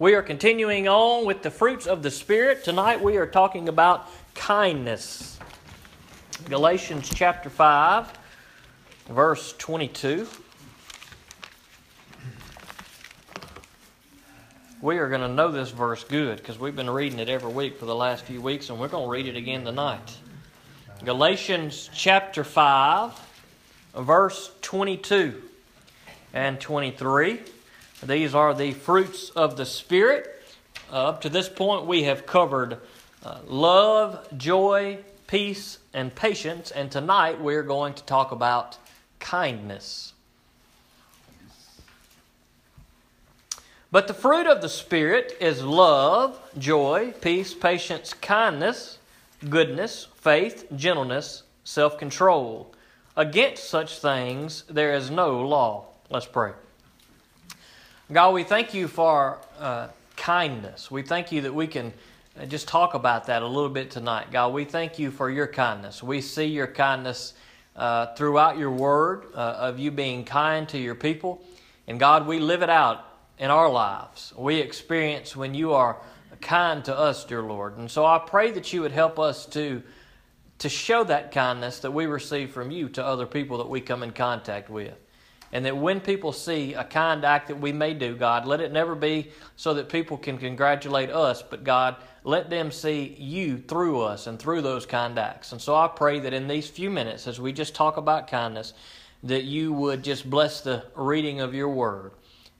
We are continuing on with the fruits of the Spirit. Tonight we are talking about kindness. Galatians chapter 5, verse 22. We are going to know this verse good because we've been reading it every week for the last few weeks, and we're going to read it again tonight. Galatians chapter 5, verse 22 and 23. These are the fruits of the Spirit. Uh, up to this point, we have covered uh, love, joy, peace, and patience, and tonight we're going to talk about kindness. But the fruit of the Spirit is love, joy, peace, patience, kindness, goodness, faith, gentleness, self control. Against such things there is no law. Let's pray. God, we thank you for uh, kindness. We thank you that we can uh, just talk about that a little bit tonight. God, we thank you for your kindness. We see your kindness uh, throughout your word uh, of you being kind to your people. And God, we live it out in our lives. We experience when you are kind to us, dear Lord. And so I pray that you would help us to, to show that kindness that we receive from you to other people that we come in contact with. And that when people see a kind act that we may do, God, let it never be so that people can congratulate us, but God, let them see you through us and through those kind acts. And so I pray that in these few minutes, as we just talk about kindness, that you would just bless the reading of your word.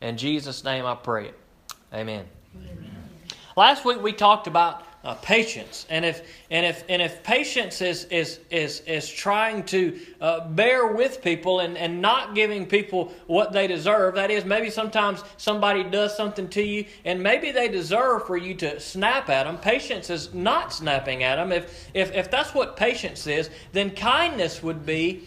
In Jesus' name I pray it. Amen. Amen. Last week we talked about uh, patience, and if and if and if patience is is is is trying to uh, bear with people and and not giving people what they deserve, that is maybe sometimes somebody does something to you and maybe they deserve for you to snap at them. Patience is not snapping at them. If if if that's what patience is, then kindness would be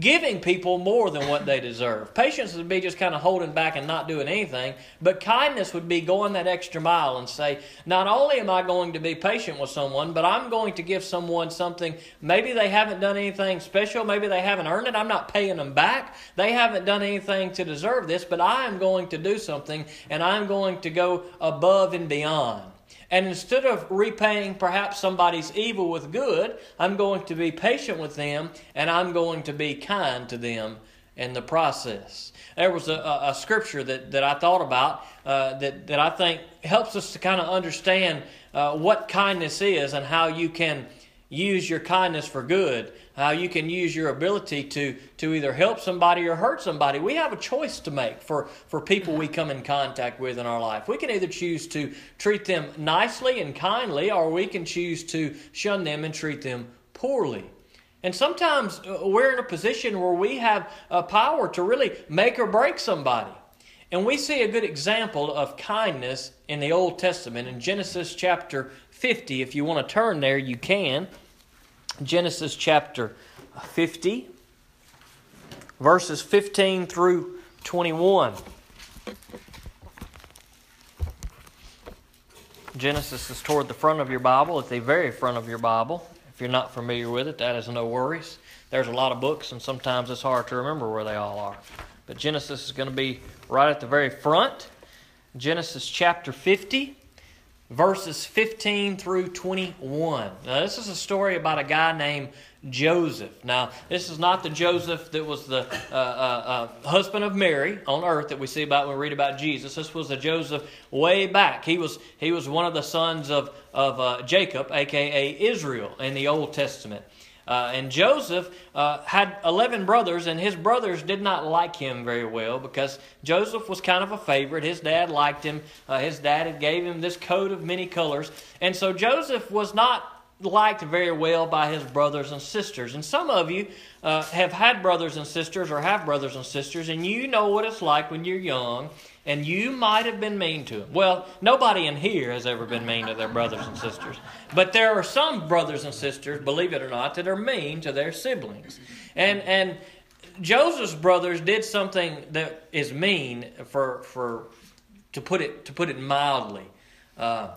giving people more than what they deserve. Patience would be just kind of holding back and not doing anything, but kindness would be going that extra mile and say, not only am I going to be patient with someone, but I'm going to give someone something. Maybe they haven't done anything special, maybe they haven't earned it. I'm not paying them back. They haven't done anything to deserve this, but I am going to do something and I'm going to go above and beyond. And instead of repaying perhaps somebody's evil with good, I'm going to be patient with them and I'm going to be kind to them in the process. There was a, a, scripture that, that I thought about uh, that, that I think helps us to kind of understand uh, what kindness is and how you can use your kindness for good, how you can use your ability to, to either help somebody or hurt somebody. We have a choice to make for, for people we come in contact with in our life. We can either choose to treat them nicely and kindly, or we can choose to shun them and treat them poorly. And sometimes uh, we're in a position where we have a power to really make or break somebody. And we see a good example of kindness in the Old Testament in Genesis chapter 50. If you want to turn there, you can. Genesis chapter 50, verses 15 through 21. Genesis is toward the front of your Bible, at the very front of your Bible. If you're not familiar with it, that is no worries. There's a lot of books, and sometimes it's hard to remember where they all are. But Genesis is going to be right at the very front. Genesis chapter 50, verses 15 through 21. Now, this is a story about a guy named Joseph. Now, this is not the Joseph that was the uh, uh, uh, husband of Mary on earth that we see about when we read about Jesus. This was the Joseph way back. He was, he was one of the sons of, of uh, Jacob, aka Israel, in the Old Testament. Uh, and Joseph uh, had 11 brothers, and his brothers did not like him very well because Joseph was kind of a favorite. His dad liked him. Uh, his dad had gave him this coat of many colors. And so Joseph was not liked very well by his brothers and sisters. And some of you uh, have had brothers and sisters or have brothers and sisters, and you know what it's like when you're young and you might have been mean to them. Well, nobody in here has ever been mean to their brothers and sisters. But there are some brothers and sisters, believe it or not, that are mean to their siblings. And and Joseph's brothers did something that is mean for for to put it to put it mildly. Uh,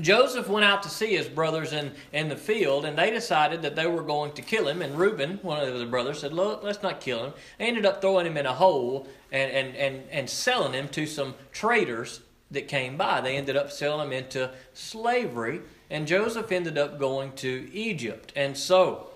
Joseph went out to see his brothers in, in the field, and they decided that they were going to kill him. And Reuben, one of the brothers, said, Look, let's not kill him. They ended up throwing him in a hole and, and, and, and selling him to some traders that came by. They ended up selling him into slavery, and Joseph ended up going to Egypt. And so,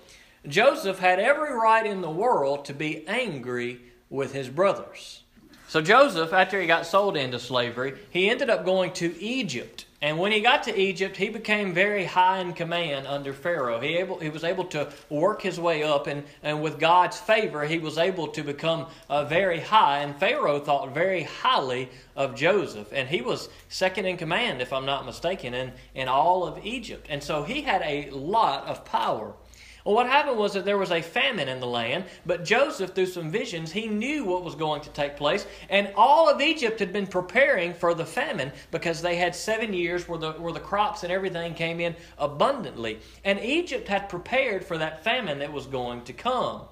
Joseph had every right in the world to be angry with his brothers. So Joseph, after he got sold into slavery, he ended up going to Egypt. And when he got to Egypt, he became very high in command under Pharaoh. He, able, he was able to work his way up, and, and with God's favor, he was able to become uh, very high. And Pharaoh thought very highly of Joseph. And he was second in command, if I'm not mistaken, in, in all of Egypt. And so he had a lot of power. Well, what happened was that there was a famine in the land, but Joseph, through some visions, he knew what was going to take place, and all of Egypt had been preparing for the famine because they had seven years where the, where the crops and everything came in abundantly. And Egypt had prepared for that famine that was going to come.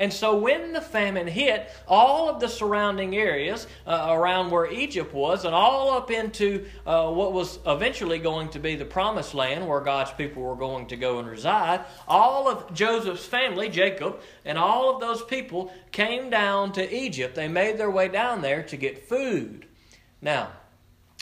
And so when the famine hit, all of the surrounding areas uh, around where Egypt was, and all up into uh, what was eventually going to be the promised land where God's people were going to go and reside, all of Joseph's family, Jacob, and all of those people came down to Egypt. They made their way down there to get food. Now,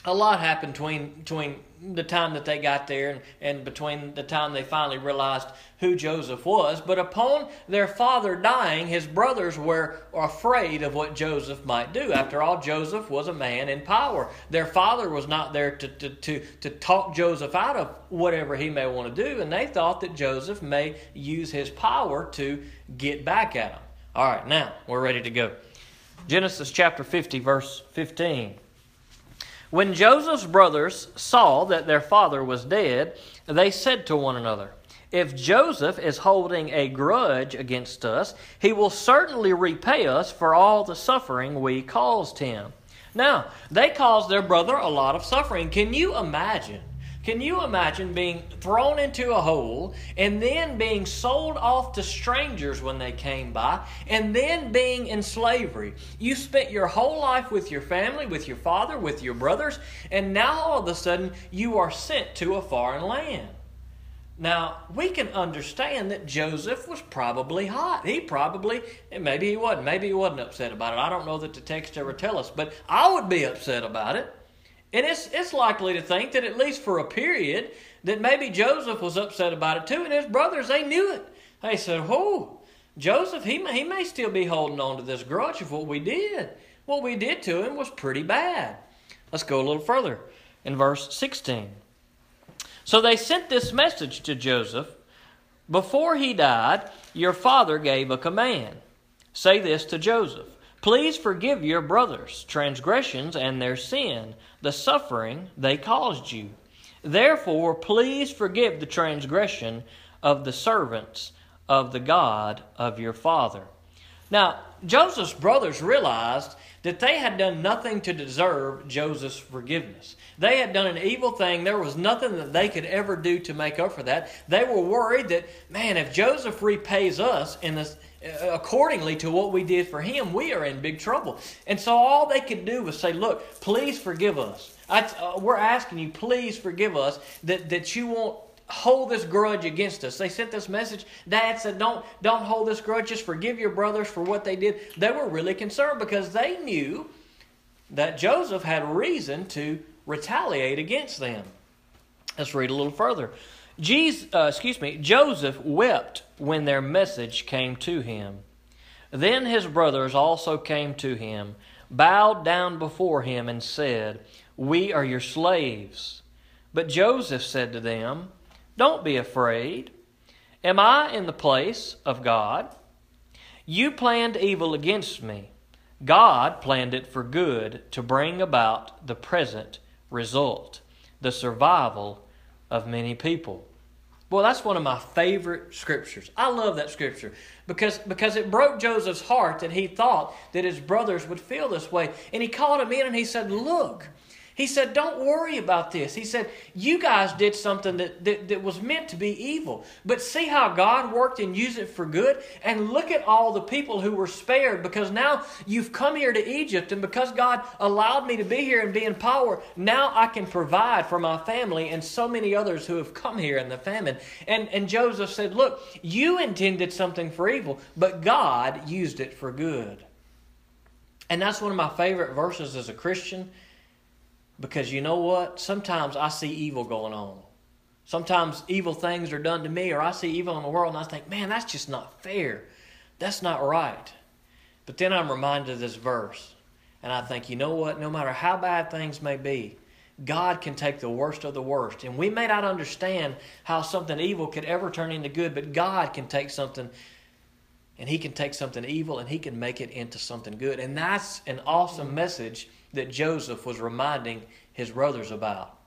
a lot happened between, between the time that they got there and, and between the time they finally realized who Joseph was. But upon their father dying, his brothers were afraid of what Joseph might do. After all, Joseph was a man in power. Their father was not there to, to, to, to talk Joseph out of whatever he may want to do, and they thought that Joseph may use his power to get back at them. All right, now we're ready to go. Genesis chapter 50, verse 15. When Joseph's brothers saw that their father was dead, they said to one another, If Joseph is holding a grudge against us, he will certainly repay us for all the suffering we caused him. Now, they caused their brother a lot of suffering. Can you imagine can you imagine being thrown into a hole and then being sold off to strangers when they came by and then being in slavery? You spent your whole life with your family, with your father, with your brothers, and now all of a sudden you are sent to a foreign land. Now, we can understand that Joseph was probably hot. He probably, maybe he wasn't, maybe he wasn't upset about it. I don't know that the text ever tell us, but I would be upset about it. And it's, it's likely to think that at least for a period, that maybe Joseph was upset about it too, and his brothers, they knew it. They said, Oh, Joseph, he may, he may still be holding on to this grudge of what we did. What we did to him was pretty bad. Let's go a little further in verse 16. So they sent this message to Joseph Before he died, your father gave a command. Say this to Joseph Please forgive your brothers' transgressions and their sin, the suffering they caused you. Therefore, please forgive the transgression of the servants of the God of your father. Now, Joseph's brothers realized that they had done nothing to deserve Joseph's forgiveness. They had done an evil thing. There was nothing that they could ever do to make up for that. They were worried that, man, if Joseph repays us in this, accordingly to what we did for him, we are in big trouble. And so all they could do was say, Look, please forgive us. I, uh, we're asking you, please forgive us that, that you won't hold this grudge against us. They sent this message. Dad said, Don't, don't hold this grudge. Just forgive your brothers for what they did. They were really concerned because they knew that Joseph had reason to retaliate against them. Let's read a little further. Jesus, uh, excuse me, Joseph wept when their message came to him. Then his brothers also came to him, bowed down before him, and said, We are your slaves. But Joseph said to them, Don't be afraid. Am I in the place of God? You planned evil against me. God planned it for good to bring about the present result, the survival of many people. Well, that's one of my favorite scriptures. I love that scripture because, because it broke Joseph's heart that he thought that his brothers would feel this way. And he called him in and he said, Look, he said, Don't worry about this. He said, You guys did something that, that, that, was meant to be evil. But see how God worked and used it for good? And look at all the people who were spared because now you've come here to Egypt. And because God allowed me to be here and be in power, now I can provide for my family and so many others who have come here in the famine. And, and Joseph said, Look, you intended something for evil, but God used it for good. And that's one of my favorite verses as a Christian Because you know what? Sometimes I see evil going on. Sometimes evil things are done to me, or I see evil in the world, and I think, man, that's just not fair. That's not right. But then I'm reminded of this verse, and I think, you know what? No matter how bad things may be, God can take the worst of the worst. And we may not understand how something evil could ever turn into good, but God can take something and He can take something evil and He can make it into something good. And that's an awesome message that Joseph was reminding his brothers about.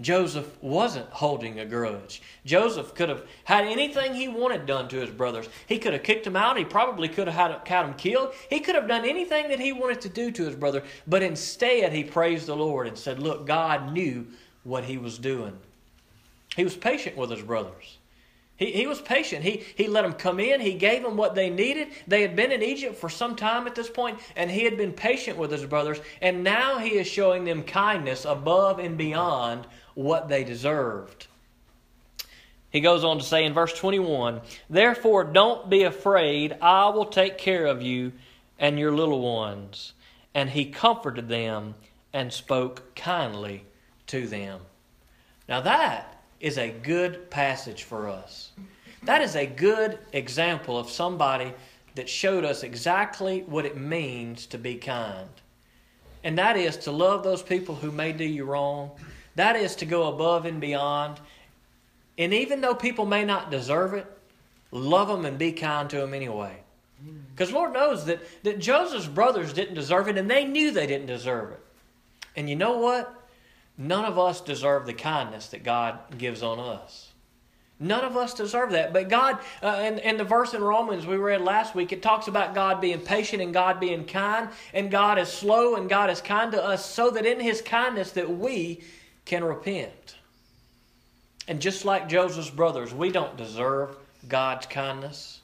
Joseph wasn't holding a grudge. Joseph could have had anything he wanted done to his brothers. He could have kicked them out. He probably could have had, had them killed. He could have done anything that he wanted to do to his brother. But instead, he praised the Lord and said, Look, God knew what he was doing. He was patient with his brothers. He, he was patient. He, he let them come in. He gave them what they needed. They had been in Egypt for some time at this point, and he had been patient with his brothers. And now he is showing them kindness above and beyond what they deserved. He goes on to say in verse 21 Therefore, don't be afraid. I will take care of you and your little ones. And he comforted them and spoke kindly to them. Now, that is a good passage for us. That is a good example of somebody that showed us exactly what it means to be kind. And that is to love those people who may do you wrong that is to go above and beyond. And even though people may not deserve it, love them and be kind to them anyway. Because Lord knows that, that Joseph's brothers didn't deserve it, and they knew they didn't deserve it. And you know what? None of us deserve the kindness that God gives on us. None of us deserve that. But God, uh, in, in the verse in Romans we read last week, it talks about God being patient and God being kind, and God is slow and God is kind to us, so that in His kindness that we can repent. And just like Joseph's brothers, we don't deserve God's kindness,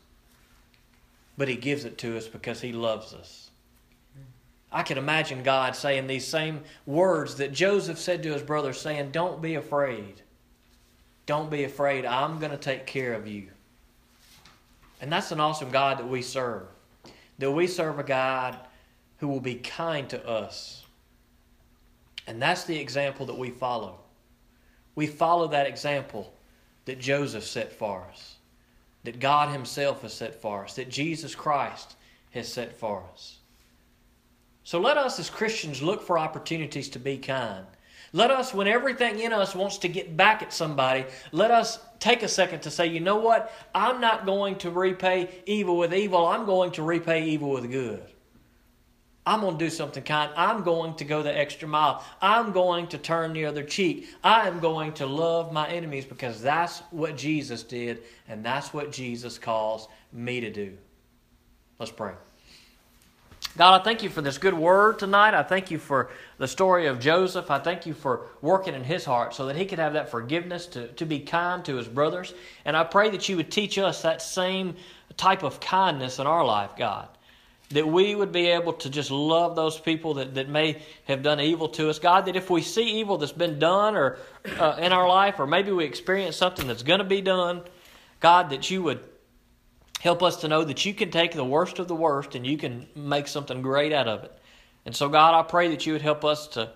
but He gives it to us because He loves us. I can imagine God saying these same words that Joseph said to his brothers, saying, Don't be afraid. Don't be afraid. I'm going to take care of you. And that's an awesome God that we serve. That we serve a God who will be kind to us and that's the example that we follow. We follow that example that Joseph set for us, that God Himself has set for us, that Jesus Christ has set for us. So let us as Christians look for opportunities to be kind. Let us, when everything in us wants to get back at somebody, let us take a second to say, you know what? I'm not going to repay evil with evil. I'm going to repay evil with good. I'm going to do something kind. I'm going to go the extra mile. I'm going to turn the other cheek. I am going to love my enemies because that's what Jesus did, and that's what Jesus calls me to do. Let's pray. God, I thank you for this good word tonight. I thank you for the story of Joseph. I thank you for working in his heart so that he could have that forgiveness to, to be kind to his brothers. And I pray that you would teach us that same type of kindness in our life, God that we would be able to just love those people that, that may have done evil to us. God, that if we see evil that's been done or uh, in our life, or maybe we experience something that's going to be done, God, that you would help us to know that you can take the worst of the worst and you can make something great out of it. And so, God, I pray that you would help us to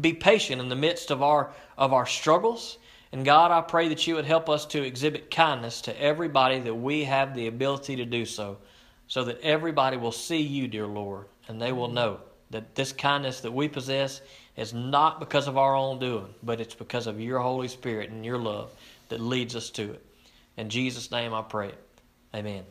be patient in the midst of our of our struggles. And God, I pray that you would help us to exhibit kindness to everybody that we have the ability to do so so that everybody will see you, dear Lord, and they will know that this kindness that we possess is not because of our own doing, but it's because of your Holy Spirit and your love that leads us to it. In Jesus' name I pray it. Amen.